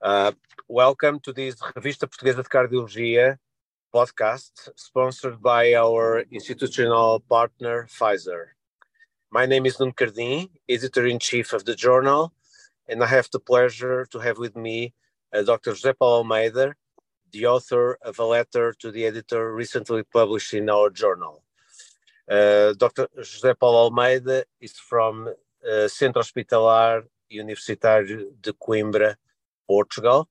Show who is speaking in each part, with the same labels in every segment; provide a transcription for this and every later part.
Speaker 1: Uh, welcome to this Revista Portuguesa de Cardiologia podcast, sponsored by our institutional partner, Pfizer. My name is Nuno Cardim, editor-in-chief of the journal, and I have the pleasure to have with me uh, Dr. José Paulo Almeida, the author of a letter to the editor recently published in our journal. Uh, Dr. José Paulo Almeida is from uh, Centro Hospitalar Universitário de Coimbra, Portugal.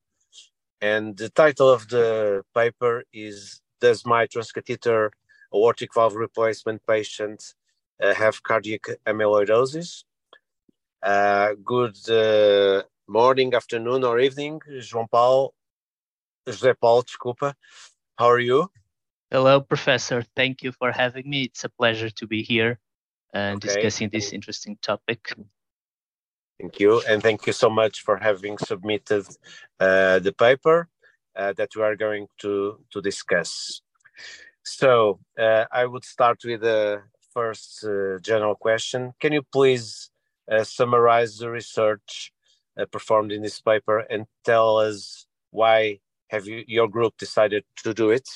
Speaker 1: And the title of the paper is Does my transcatheter aortic valve replacement patient uh, have cardiac amyloidosis? Uh, good uh, morning, afternoon, or evening, João Paulo. José Paulo, desculpa. How are you?
Speaker 2: Hello, Professor. Thank you for having me. It's a pleasure to be here and okay. discussing this interesting topic.
Speaker 1: Thank you, and thank you so much for having submitted uh, the paper uh, that we are going to, to discuss. So uh, I would start with the first uh, general question. Can you please uh, summarize the research uh, performed in this paper and tell us why have you, your group decided to do it?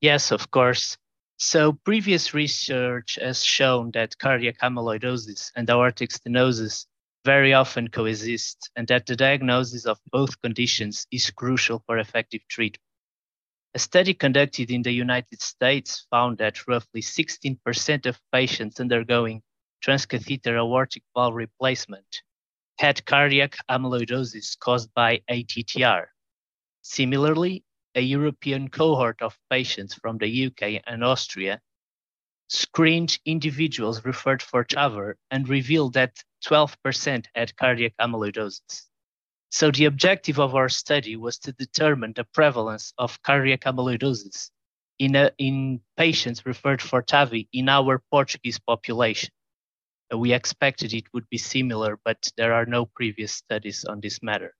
Speaker 2: Yes, of course. So previous research has shown that cardiac amyloidosis and aortic stenosis very often coexist and that the diagnosis of both conditions is crucial for effective treatment. A study conducted in the United States found that roughly 16% of patients undergoing transcatheter aortic valve replacement had cardiac amyloidosis caused by ATTR. Similarly, a European cohort of patients from the UK and Austria screened individuals referred for TAVR and revealed that 12% had cardiac amyloidosis. So the objective of our study was to determine the prevalence of cardiac amyloidosis in, a, in patients referred for TAVI in our Portuguese population. Uh, we expected it would be similar, but there are no previous studies on this matter.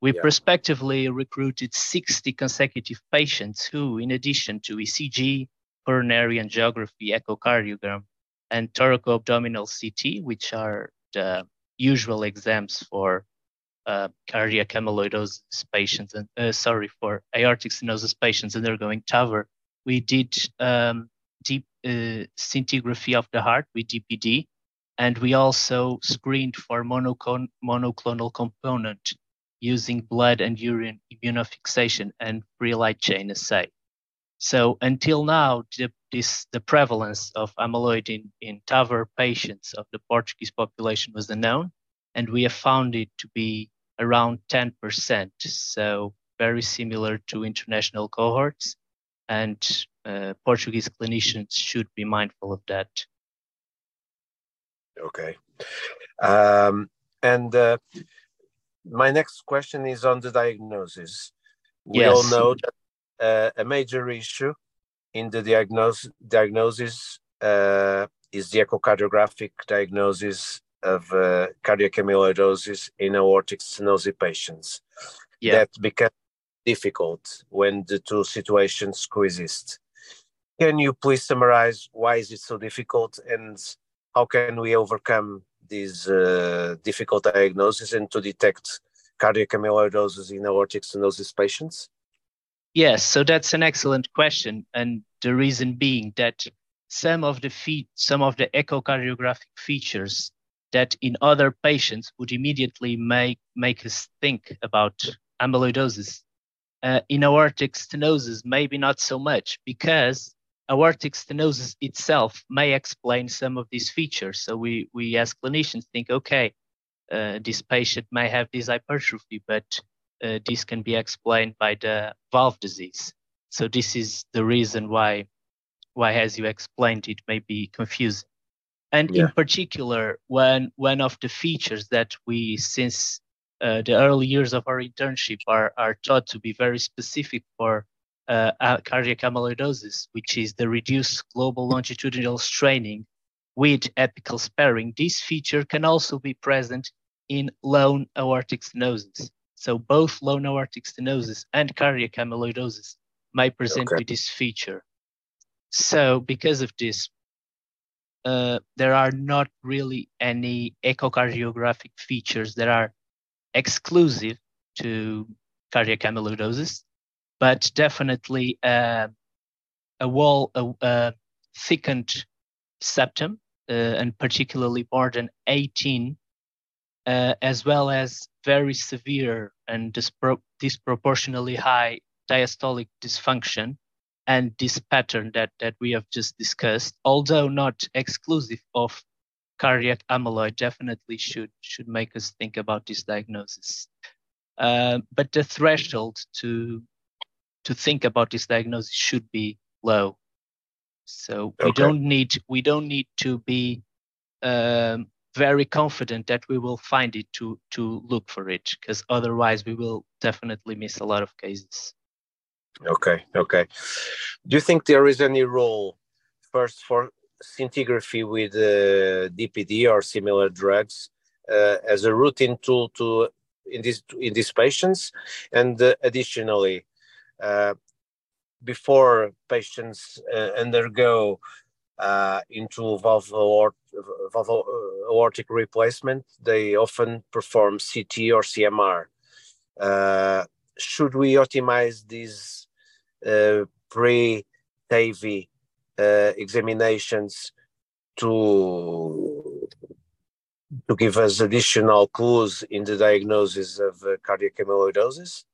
Speaker 2: We yeah. prospectively recruited 60 consecutive patients who, in addition to ECG, coronary angiography, echocardiogram, and thoracoabdominal CT, which are the usual exams for uh, cardiac amyloidosis patients and uh, sorry for aortic stenosis patients undergoing TAVR, we did um, deep uh, scintigraphy of the heart with DPD, and we also screened for monoclon- monoclonal component using blood and urine immunofixation and free light chain assay. So until now, the, this, the prevalence of amyloid in, in TAVR patients of the Portuguese population was unknown, and we have found it to be around 10%. So very similar to international cohorts, and uh, Portuguese clinicians should be mindful of that.
Speaker 1: Okay. Um, and uh, my next question is on the diagnosis. We yes. all know that a major issue in the diagnose, diagnosis uh, is the echocardiographic diagnosis of uh, cardiac amyloidosis in aortic stenosis patients. Yeah. That becomes difficult when the two situations coexist. Can you please summarize why is it so difficult and how can we overcome these uh, difficult diagnoses and to detect cardiac amyloidosis in aortic stenosis patients?
Speaker 2: Yes, so that's an excellent question, and the reason being that some of the fe- some of the echocardiographic features that in other patients would immediately make make us think about amyloidosis. Uh, in aortic stenosis, maybe not so much because aortic stenosis itself may explain some of these features. So we, we as clinicians think, okay, uh, this patient may have this hypertrophy, but uh, this can be explained by the valve disease. So this is the reason why, why as you explained, it may be confusing. And yeah. in particular, when one of the features that we, since uh, the early years of our internship, are, are taught to be very specific for uh, cardiac amyloidosis, which is the reduced global longitudinal straining with apical sparing, this feature can also be present in lone aortic stenosis. So both lone aortic stenosis and cardiac amyloidosis may present okay. with this feature. So because of this, uh, there are not really any echocardiographic features that are exclusive to cardiac amyloidosis, but definitely uh, a wall, a, a thickened septum, uh, and particularly more than 18, uh, as well as very severe and dispro- disproportionately high diastolic dysfunction and this pattern that, that we have just discussed, although not exclusive of cardiac amyloid, definitely should should make us think about this diagnosis. Uh, but the threshold to to think about this diagnosis should be low. So we don't need we don't need to be um, very confident that we will find it to to look for it, because otherwise we will definitely miss a lot of cases.
Speaker 1: Okay, okay. Do you think there is any role first for scintigraphy with uh, DPD or similar drugs uh, as a routine tool to in these in these patients, and uh, additionally, uh, before patients uh, undergo uh, into valve, or valve aortic replacement, they often perform CT or CMR. should we optimize these uh, pre-TAVI uh, examinations to to give us additional clues in the diagnosis of uh, cardiac amyloidosis?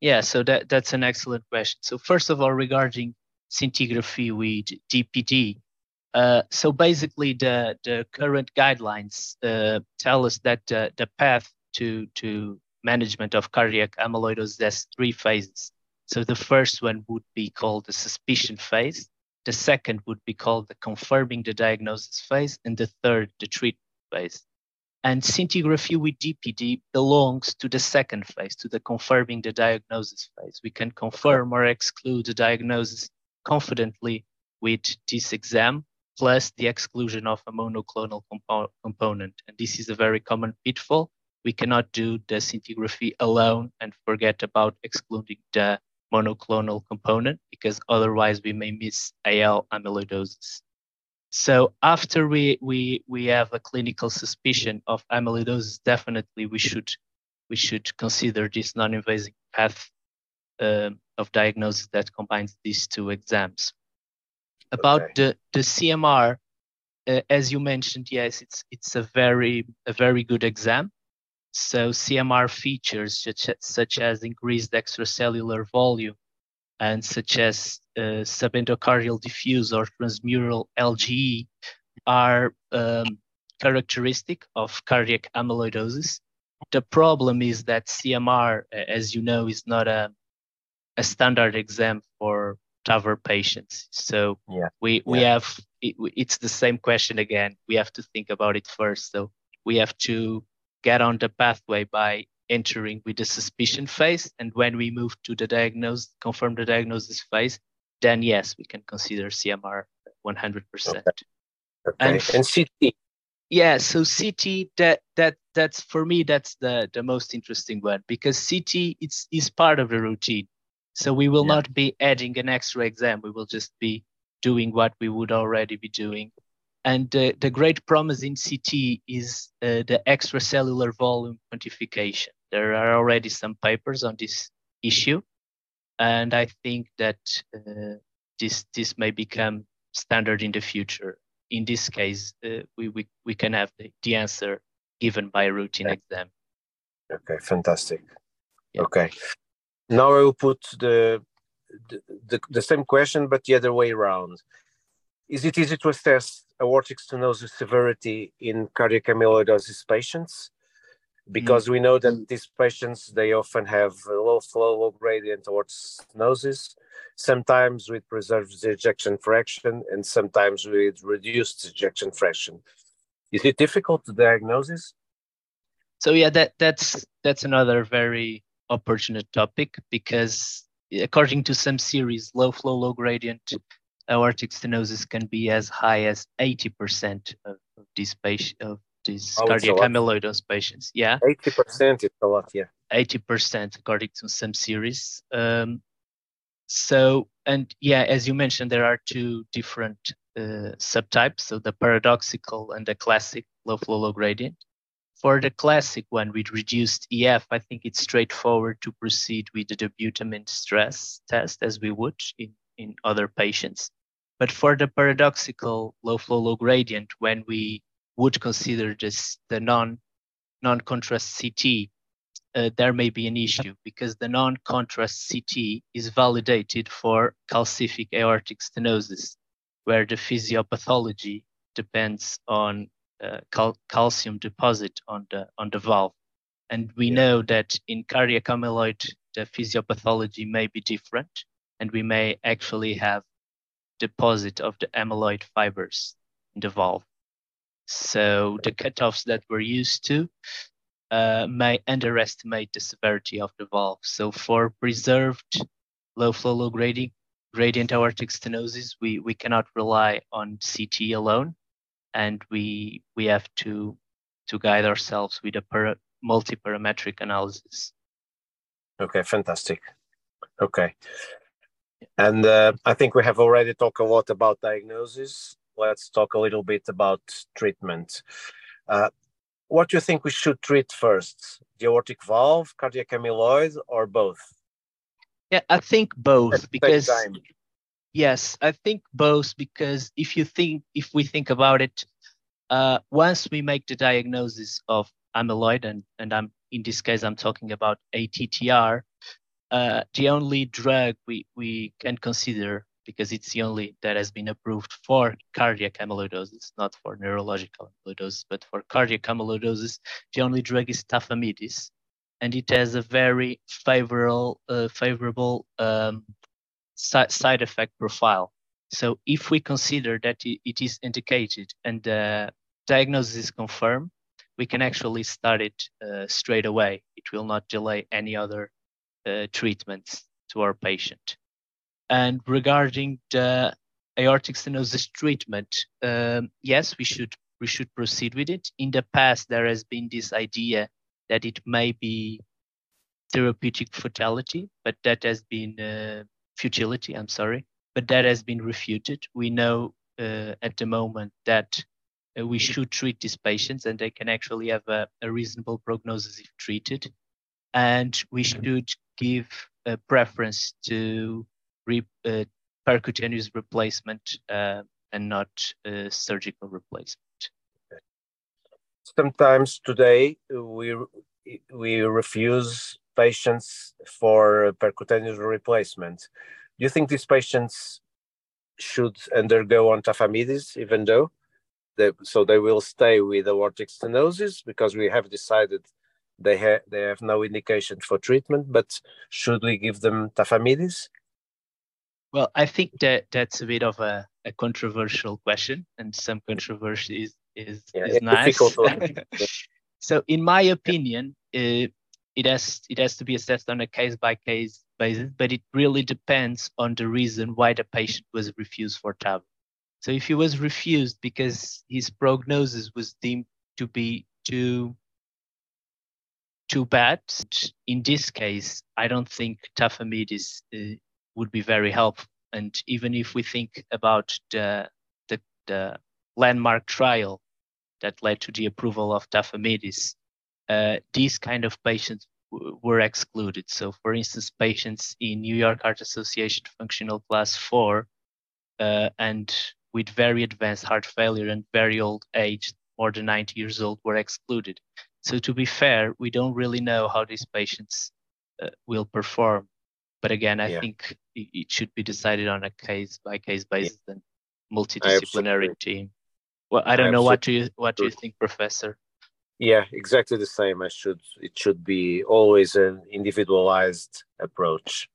Speaker 2: Yeah, so that, that's an excellent question. So first of all, regarding scintigraphy with DPD, uh, so basically the, the current guidelines uh, tell us that uh, the path to, to management of cardiac amyloidosis has three phases. So the first one would be called the suspicion phase. The second would be called the confirming the diagnosis phase. And the third, the treatment phase. And scintigraphy with DPD belongs to the second phase, to the confirming the diagnosis phase. We can confirm or exclude the diagnosis confidently with this exam, plus the exclusion of a monoclonal compo component. And this is a very common pitfall. We cannot do the scintigraphy alone and forget about excluding the monoclonal component because otherwise we may miss AL amyloidosis. So after we, we, we have a clinical suspicion of amyloidosis, definitely we should, we should consider this non-invasive path um, of diagnosis that combines these two exams. About okay. the, the CMR, uh, as you mentioned, yes, it's, it's a very, a very good exam. So CMR features such, such as increased extracellular volume and such as uh, subendocardial diffuse or transmural LGE are um, characteristic of cardiac amyloidosis. The problem is that CMR, as you know, is not a, a standard exam for TAVR patients. So yeah. we, we yeah. have, it, it's the same question again. We have to think about it first. So we have to get on the pathway by entering with the suspicion phase. And when we move to the diagnose, confirm the diagnosis phase, then yes, we can consider CMR 100%. Okay.
Speaker 1: okay. And, and CT.
Speaker 2: Yeah, so CT that that that's for me that's the the most interesting one because CT it's is part of the routine. So we will yeah. not be adding an extra exam. We will just be doing what we would already be doing and the, the great promise in CT is uh, the extracellular volume quantification. There are already some papers on this issue, and I think that uh, this this may become standard in the future. In this case, uh, we, we we can have the, the answer given by a routine yeah. exam.
Speaker 1: Okay, fantastic. Yeah. Okay, now I will put the, the the the same question, but the other way around. Is it easy to assess aortic stenosis severity in cardiac amyloidosis patients because mm. we know that these patients they often have low flow low gradient aortic stenosis sometimes with preserved ejection fraction and sometimes with reduced ejection fraction is it difficult to diagnose
Speaker 2: so yeah that that's that's another very opportunity topic because according to some series low flow low gradient aortic stenosis can be as high as 80% of, of these patients of these oh, cardiac amyloidosis patients. Yeah.
Speaker 1: 80% is a lot, yeah.
Speaker 2: 80% according to some series. Um, so, and yeah, as you mentioned, there are two different uh, subtypes. So the paradoxical and the classic low flow, low gradient. For the classic one with reduced EF, I think it's straightforward to proceed with the dobutamine stress test as we would in, in other patients. But for the paradoxical low flow, low gradient, when we would consider this the non non-contrast CT, uh, there may be an issue because the non-contrast CT is validated for calcific aortic stenosis, where the physiopathology depends on cal- calcium deposit on the on the valve, and we yeah. know that in cardiac amyloid the physiopathology may be different, and we may actually have deposit of the amyloid fibers in the valve. So the cutoffs that we're used to uh, may underestimate the severity of the valve. So for preserved low flow, low gradient, gradient aortic stenosis, we, we cannot rely on CT alone, and we we have to to guide ourselves with a para, multi-parametric analysis.
Speaker 1: Okay, fantastic. Okay. And uh, I think we have already talked a lot about diagnosis. Let's talk a little bit about treatment. Uh, what do you think we should treat first? The aortic valve, cardiac amyloid, or both?
Speaker 2: Yeah, I think both because yes, I think both because if you think if we think about it, uh, once we make the diagnosis of amyloid, and and I'm in this case I'm talking about ATTR, uh, the only drug we we can consider because it's the only that has been approved for cardiac amyloidosis, not for neurological amyloidosis, but for cardiac amyloidosis, the only drug is tafamidis, and it has a very favorable, uh, favorable um, side effect profile. So if we consider that it is indicated and the diagnosis is confirmed, we can actually start it uh, straight away. It will not delay any other uh, treatments to our patient. And regarding the aortic stenosis treatment, um, yes, we should we should proceed with it. In the past, there has been this idea that it may be therapeutic fatality, but that has been uh, futility. I'm sorry, but that has been refuted. We know uh, at the moment that uh, we should treat these patients, and they can actually have a, a reasonable prognosis if treated. And we should give a preference to re, uh, percutaneous replacement uh, and not uh, surgical replacement.
Speaker 1: Sometimes today we we refuse patients for percutaneous replacement. Do you think these patients should undergo on tafamidis, even though they, so they will stay with aortic stenosis because we have decided they have they have no indication for treatment. But should we give them tafamidis?
Speaker 2: Well, I think that that's a bit of a, a controversial question, and some controversy is is, yeah, is nice. so, in my opinion, it, it has it has to be assessed on a case by case basis, but it really depends on the reason why the patient was refused for TAV. So, if he was refused because his prognosis was deemed to be too too bad, in this case, I don't think tafamidis uh, would be very helpful. And even if we think about the, the, the landmark trial that led to the approval of tafamidis, uh, these kind of patients w- were excluded. So, for instance, patients in New York Heart Association functional class four uh, and with very advanced heart failure and very old age, more than 90 years old, were excluded. So, to be fair, we don't really know how these patients uh, will perform. But again, I yeah. think it should be decided on a case by case basis yeah. and multidisciplinary team. Well, I don't I know what do you what do you think, Professor?
Speaker 1: Yeah, exactly the same. I should it should be always an individualized approach,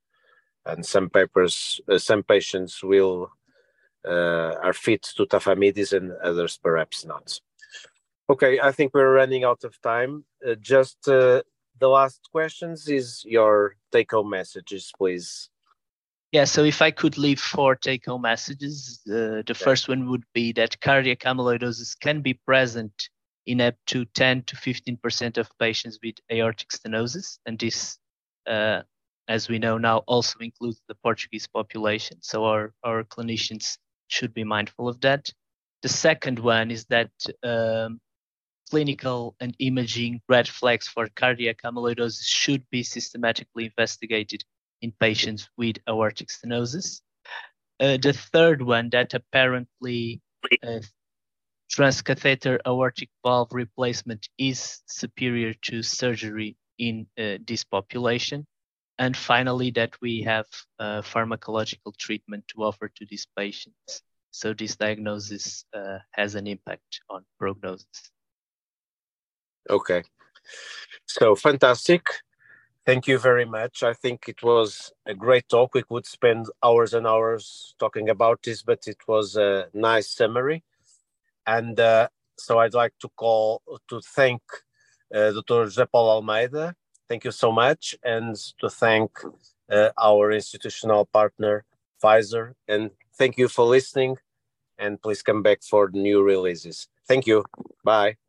Speaker 1: and some papers, uh, some patients will uh, are fit to tafamidis and others perhaps not. Okay, I think we're running out of time. Uh, just uh, the last questions is your take home messages, please.
Speaker 2: Yeah, so if I could leave four take home messages, uh, the yeah. first one would be that cardiac amyloidosis can be present in up to 10 to 15% of patients with aortic stenosis. And this, uh, as we know now, also includes the Portuguese population. So our, our clinicians should be mindful of that. The second one is that um, clinical and imaging red flags for cardiac amyloidosis should be systematically investigated in patients with aortic stenosis. Uh, the third one that apparently uh, transcatheter aortic valve replacement is superior to surgery in uh, this population. And finally, that we have uh, pharmacological treatment to offer to these patients. So this diagnosis uh, has an impact on prognosis.
Speaker 1: Okay. So fantastic. Thank you very much. I think it was a great talk. We could spend hours and hours talking about this, but it was a nice summary. And uh, so I'd like to call to thank uh, Dr. José Paulo Almeida. Thank you so much. And to thank uh, our institutional partner, Pfizer. And thank you for listening. And please come back for new releases. Thank you. Bye.